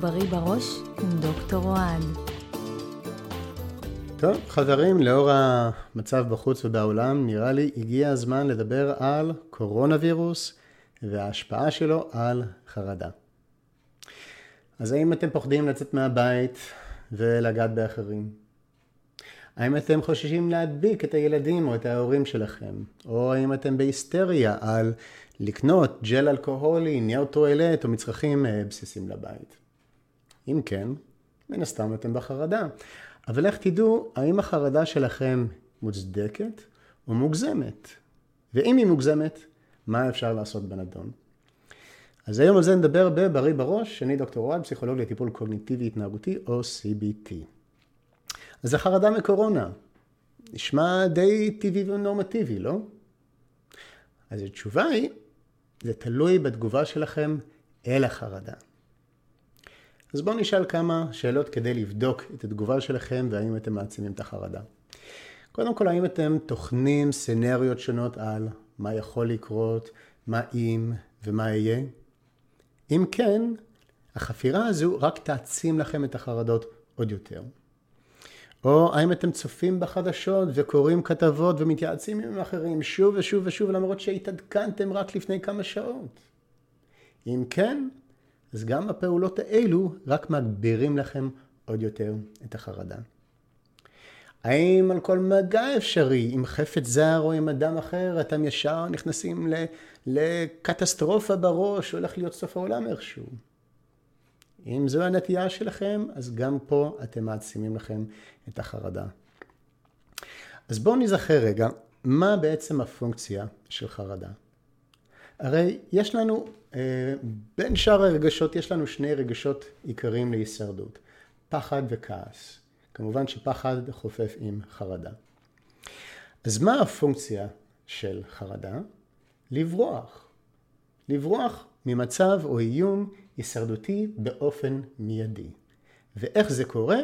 בריא בראש עם דוקטור אוהד. טוב, חברים, לאור המצב בחוץ ובעולם, נראה לי הגיע הזמן לדבר על קורונה וירוס וההשפעה שלו על חרדה. אז האם אתם פוחדים לצאת מהבית ולגעת באחרים? האם אתם חוששים להדביק את הילדים או את ההורים שלכם? או האם אתם בהיסטריה על לקנות ג'ל אלכוהולי, נייר טואלט או מצרכים אה, בסיסיים לבית? אם כן, מן הסתם אתם בחרדה. אבל איך תדעו האם החרדה שלכם מוצדקת או מוגזמת? ואם היא מוגזמת, מה אפשר לעשות בנדון? אז היום על זה נדבר בבריא בראש, אני דוקטור אוהד, פסיכולוג לטיפול קוגניטיבי התנהגותי או CBT. אז זה חרדה מקורונה. נשמע די טבעי ונורמטיבי, לא? אז התשובה היא, זה תלוי בתגובה שלכם אל החרדה. אז בואו נשאל כמה שאלות כדי לבדוק את התגובה שלכם והאם אתם מעצימים את החרדה. קודם כל, האם אתם טוחנים סצנריות שונות על מה יכול לקרות, מה אם ומה יהיה? אם כן, החפירה הזו רק תעצים לכם את החרדות עוד יותר. או האם אתם צופים בחדשות וקוראים כתבות ומתייעצים עם אחרים שוב ושוב ושוב למרות שהתעדכנתם רק לפני כמה שעות? אם כן, אז גם הפעולות האלו רק מגבירים לכם עוד יותר את החרדה. האם על כל מגע אפשרי עם חפץ זר או עם אדם אחר אתם ישר נכנסים לקטסטרופה בראש, הולך להיות סוף העולם איכשהו? אם זו הנטייה שלכם, אז גם פה אתם מעצימים לכם את החרדה. אז בואו נזכר רגע, מה בעצם הפונקציה של חרדה? הרי יש לנו, אה, בין שאר הרגשות, יש לנו שני רגשות עיקריים להישרדות, פחד וכעס. כמובן שפחד חופף עם חרדה. אז מה הפונקציה של חרדה? לברוח. לברוח ממצב או איום הישרדותי באופן מיידי. ואיך זה קורה?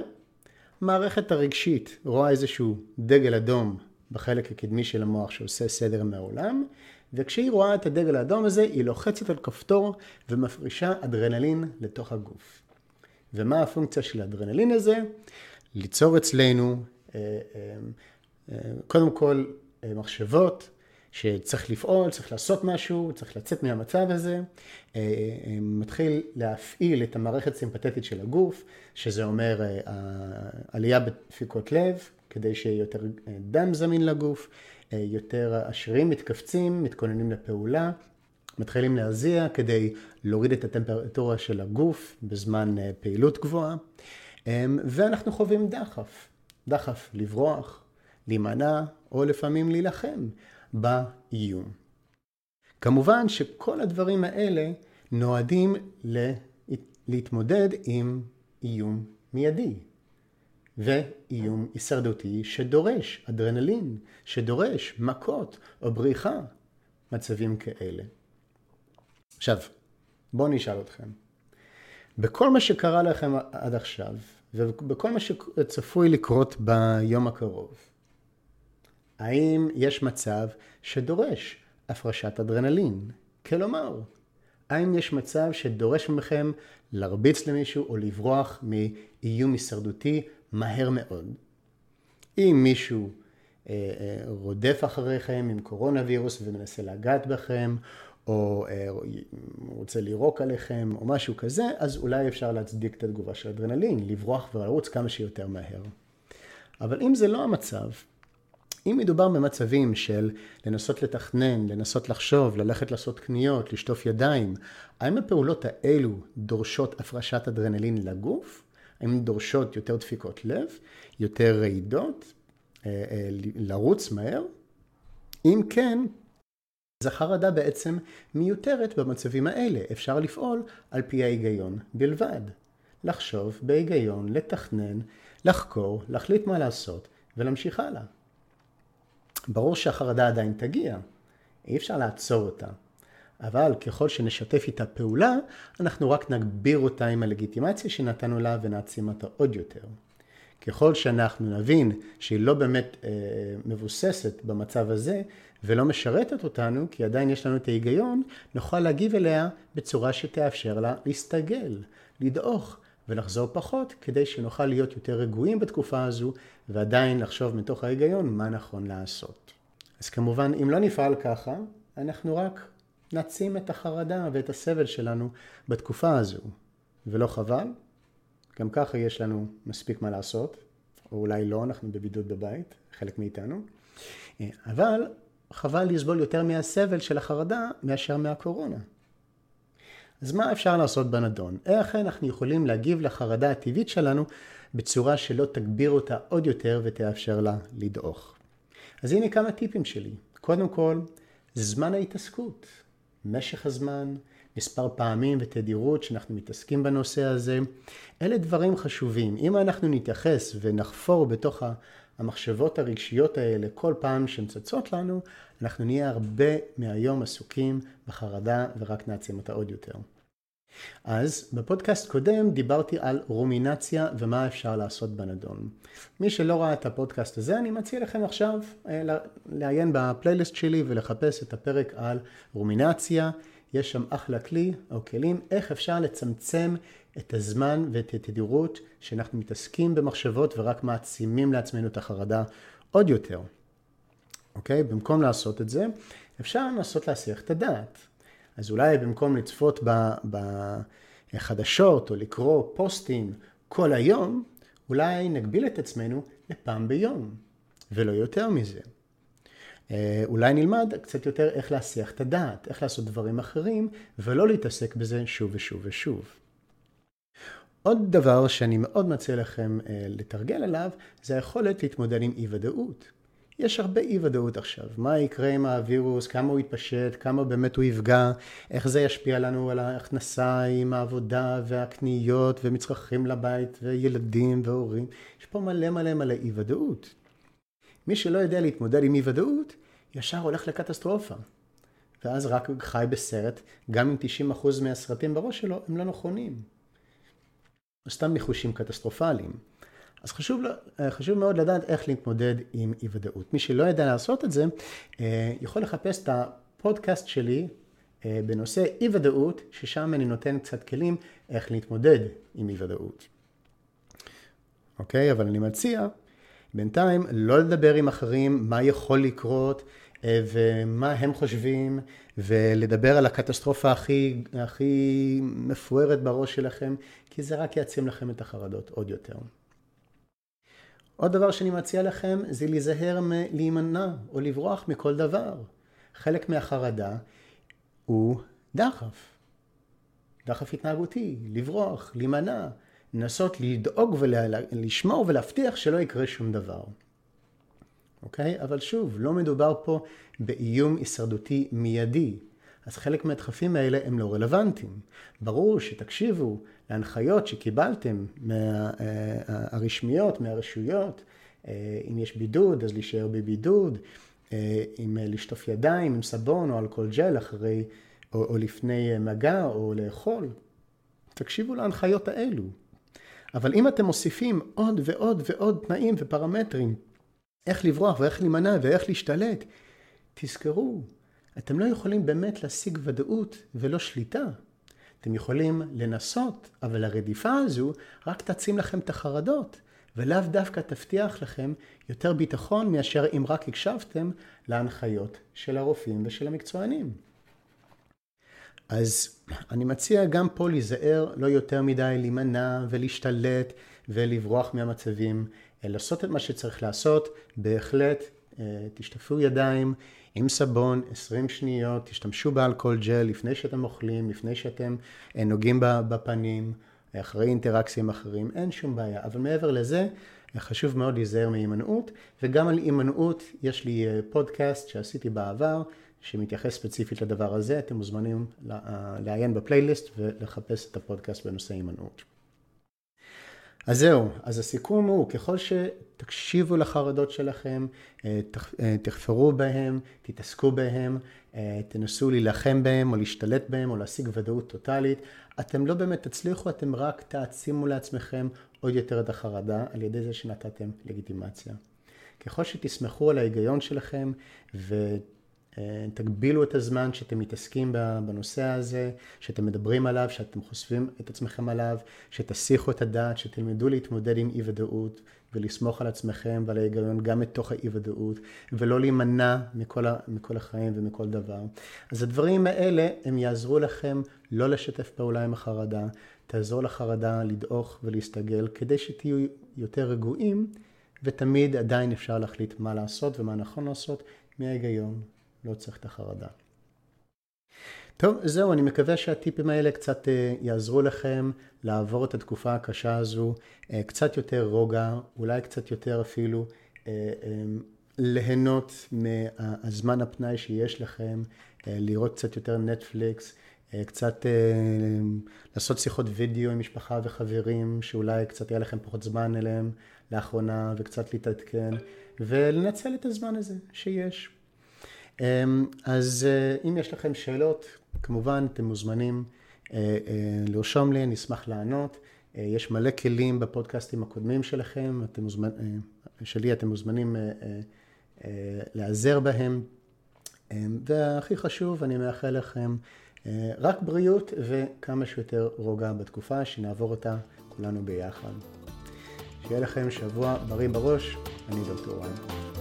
מערכת הרגשית רואה איזשהו דגל אדום בחלק הקדמי של המוח שעושה סדר מהעולם, וכשהיא רואה את הדגל האדום הזה, היא לוחצת על כפתור ומפרישה אדרנלין לתוך הגוף. ומה הפונקציה של האדרנלין הזה? ליצור אצלנו אה, אה, אה, קודם כל מחשבות שצריך לפעול, צריך לעשות משהו, צריך לצאת מהמצב הזה, מתחיל להפעיל את המערכת סימפתטית של הגוף, שזה אומר עלייה בדפיקות לב, כדי שיהיה יותר דם זמין לגוף, יותר השרירים מתכווצים, מתכוננים לפעולה, מתחילים להזיע כדי להוריד את הטמפרטורה של הגוף בזמן פעילות גבוהה. אמ, ואנחנו חווים דחף, דחף לברוח, להימנע, או לפעמים להילחם באיום. כמובן שכל הדברים האלה נועדים להתמודד עם איום מיידי, ואיום הישרדותי שדורש אדרנלין, שדורש מכות או בריחה, מצבים כאלה. עכשיו, בואו נשאל אתכם. בכל מה שקרה לכם עד עכשיו, ובכל מה שצפוי לקרות ביום הקרוב, האם יש מצב שדורש הפרשת אדרנלין? כלומר, האם יש מצב שדורש מכם להרביץ למישהו או לברוח מאיום הישרדותי מהר מאוד? אם מישהו אה, אה, רודף אחריכם עם קורונה וירוס ומנסה לגעת בכם, או אה, רוצה לירוק עליכם, או משהו כזה, אז אולי אפשר להצדיק את התגובה של אדרנלין, לברוח ולרוץ כמה שיותר מהר. אבל אם זה לא המצב, אם מדובר במצבים של לנסות לתכנן, לנסות לחשוב, ללכת לעשות קניות, לשטוף ידיים, האם הפעולות האלו דורשות הפרשת אדרנלין לגוף? האם דורשות יותר דפיקות לב, יותר רעידות, אה, אה, לרוץ מהר? אם כן, אז החרדה בעצם מיותרת במצבים האלה. אפשר לפעול על פי ההיגיון בלבד. לחשוב בהיגיון, לתכנן, לחקור, להחליט מה לעשות ולהמשיך הלאה. ברור שהחרדה עדיין תגיע, אי אפשר לעצור אותה. אבל ככל שנשתף איתה פעולה, אנחנו רק נגביר אותה עם הלגיטימציה שנתנו לה ונעצים אותה עוד יותר. ככל שאנחנו נבין שהיא לא באמת אה, מבוססת במצב הזה, ולא משרתת אותנו, כי עדיין יש לנו את ההיגיון, נוכל להגיב אליה בצורה שתאפשר לה להסתגל, לדעוך ולחזור פחות, כדי שנוכל להיות יותר רגועים בתקופה הזו, ועדיין לחשוב מתוך ההיגיון מה נכון לעשות. אז כמובן, אם לא נפעל ככה, אנחנו רק נעצים את החרדה ואת הסבל שלנו בתקופה הזו. ולא חבל, גם ככה יש לנו מספיק מה לעשות, או אולי לא, אנחנו בבידוד בבית, חלק מאיתנו, אבל חבל לסבול יותר מהסבל של החרדה מאשר מהקורונה. אז מה אפשר לעשות בנדון? איך אנחנו יכולים להגיב לחרדה הטבעית שלנו בצורה שלא תגביר אותה עוד יותר ותאפשר לה לדעוך? אז הנה כמה טיפים שלי. קודם כל, זמן ההתעסקות, משך הזמן, מספר פעמים ותדירות שאנחנו מתעסקים בנושא הזה. אלה דברים חשובים. אם אנחנו נתייחס ונחפור בתוך המחשבות הרגשיות האלה כל פעם שהן צצות לנו, אנחנו נהיה הרבה מהיום עסוקים בחרדה ורק נעצים אותה עוד יותר. אז בפודקאסט קודם דיברתי על רומינציה ומה אפשר לעשות בנדון. מי שלא ראה את הפודקאסט הזה, אני מציע לכם עכשיו אה, לעיין בפלייליסט שלי ולחפש את הפרק על רומינציה. יש שם אחלה כלי או כלים איך אפשר לצמצם את הזמן ואת התדירות שאנחנו מתעסקים במחשבות ורק מעצימים לעצמנו את החרדה עוד יותר. אוקיי? במקום לעשות את זה, אפשר לנסות להסיח את הדעת. אז אולי במקום לצפות בחדשות או לקרוא פוסטים כל היום, אולי נגביל את עצמנו לפעם ביום, ולא יותר מזה. אה, אולי נלמד קצת יותר איך להסיח את הדעת, איך לעשות דברים אחרים, ולא להתעסק בזה שוב ושוב ושוב. עוד דבר שאני מאוד מציע לכם אה, לתרגל עליו, זה היכולת להתמודד עם אי ודאות. יש הרבה אי ודאות עכשיו. מה יקרה עם הווירוס, כמה הוא יתפשט, כמה באמת הוא יפגע, איך זה ישפיע לנו על ההכנסה עם העבודה והקניות ומצרכים לבית וילדים והורים. יש פה מלא מלא מלא אי ודאות. מי שלא יודע להתמודד עם אי ודאות, ישר הולך לקטסטרופה. ואז רק חי בסרט, גם אם 90% מהסרטים בראש שלו הם לא נכונים. או סתם ניחושים קטסטרופליים. אז חשוב, חשוב מאוד לדעת איך להתמודד עם אי ודאות. מי שלא ידע לעשות את זה, אה, יכול לחפש את הפודקאסט שלי אה, בנושא אי ודאות, ששם אני נותן קצת כלים איך להתמודד עם אי ודאות. אוקיי? אבל אני מציע בינתיים לא לדבר עם אחרים מה יכול לקרות אה, ומה הם חושבים, ולדבר על הקטסטרופה הכי, הכי מפוארת בראש שלכם, כי זה רק יעצים לכם את החרדות עוד יותר. עוד דבר שאני מציע לכם זה להיזהר מלהימנע או לברוח מכל דבר. חלק מהחרדה הוא דחף. דחף התנהגותי, לברוח, להימנע, לנסות לדאוג ולשמור ולהבטיח שלא יקרה שום דבר. אוקיי? אבל שוב, לא מדובר פה באיום הישרדותי מיידי. אז חלק מהדחפים האלה הם לא רלוונטיים. ברור שתקשיבו להנחיות שקיבלתם מה, אה, הרשמיות, מהרשויות, אה, אם יש בידוד, אז להישאר בבידוד, אה, אם לשטוף ידיים עם סבון או אלכוהול ג'ל אחרי או, או לפני מגע או לאכול. תקשיבו להנחיות האלו. אבל אם אתם מוסיפים עוד ועוד ועוד תנאים ופרמטרים, איך לברוח ואיך להימנע ואיך להשתלט, תזכרו, אתם לא יכולים באמת להשיג ודאות ולא שליטה. אתם יכולים לנסות, אבל הרדיפה הזו רק תעצים לכם את החרדות, ולאו דווקא תבטיח לכם יותר ביטחון מאשר אם רק הקשבתם להנחיות של הרופאים ושל המקצוענים. אז אני מציע גם פה להיזהר לא יותר מדי להימנע ולהשתלט ולברוח מהמצבים, לעשות את מה שצריך לעשות, בהחלט אה, תשטפו ידיים עם סבון 20 שניות, תשתמשו באלכוהול ג'ל לפני שאתם אוכלים, לפני שאתם אה, נוגעים בפנים, אחרי אינטראקציה עם אחרים, אין שום בעיה. אבל מעבר לזה, חשוב מאוד להיזהר מהימנעות, וגם על הימנעות יש לי אה, פודקאסט שעשיתי בעבר, שמתייחס ספציפית לדבר הזה, אתם מוזמנים לעיין בפלייליסט ולחפש את הפודקאסט בנושא הימנעות. אז זהו, אז הסיכום הוא, ככל שתקשיבו לחרדות שלכם, אה, אה, תחפרו בהם, תתעסקו בהם, אה, תנסו להילחם בהם או להשתלט בהם או להשיג ודאות טוטאלית, אתם לא באמת תצליחו, אתם רק תעצימו לעצמכם עוד יותר את החרדה על ידי זה שנתתם לגיטימציה. ככל שתסמכו על ההיגיון שלכם ו... תגבילו את הזמן שאתם מתעסקים בנושא הזה, שאתם מדברים עליו, שאתם חושפים את עצמכם עליו, שתסיחו את הדעת, שתלמדו להתמודד עם אי ודאות ולסמוך על עצמכם ועל ההיגיון גם מתוך האי ודאות, ולא להימנע מכל, מכל החיים ומכל דבר. אז הדברים האלה, הם יעזרו לכם לא לשתף פעולה עם החרדה, תעזור לחרדה לדעוך ולהסתגל, כדי שתהיו יותר רגועים, ותמיד עדיין אפשר להחליט מה לעשות ומה נכון לעשות מההיגיון. לא צריך את החרדה. טוב, זהו, אני מקווה שהטיפים האלה קצת uh, יעזרו לכם לעבור את התקופה הקשה הזו, uh, קצת יותר רוגע, אולי קצת יותר אפילו um, ליהנות מהזמן הפנאי שיש לכם, לראות קצת יותר נטפליקס, קצת לעשות שיחות וידאו עם משפחה וחברים, שאולי קצת יהיה לכם פחות זמן אליהם לאחרונה, וקצת להתעדכן, ולנצל את הזמן הזה שיש. אמ, אז אה, אם יש לכם שאלות, כמובן אתם מוזמנים אה, אה, לרשום לי, אני אשמח לענות. יש מלא כלים בפודקאסטים הקודמים שלכם, אתם מוזמנ... שלי, אתם מוזמנים להיעזר בהם. אמ, והכי חשוב, אני מאחל לכם רק בריאות וכמה שיותר רוגע בתקופה, שנעבור אותה כולנו ביחד. שיהיה לכם שבוע בריא בראש, אני דוקטור רן.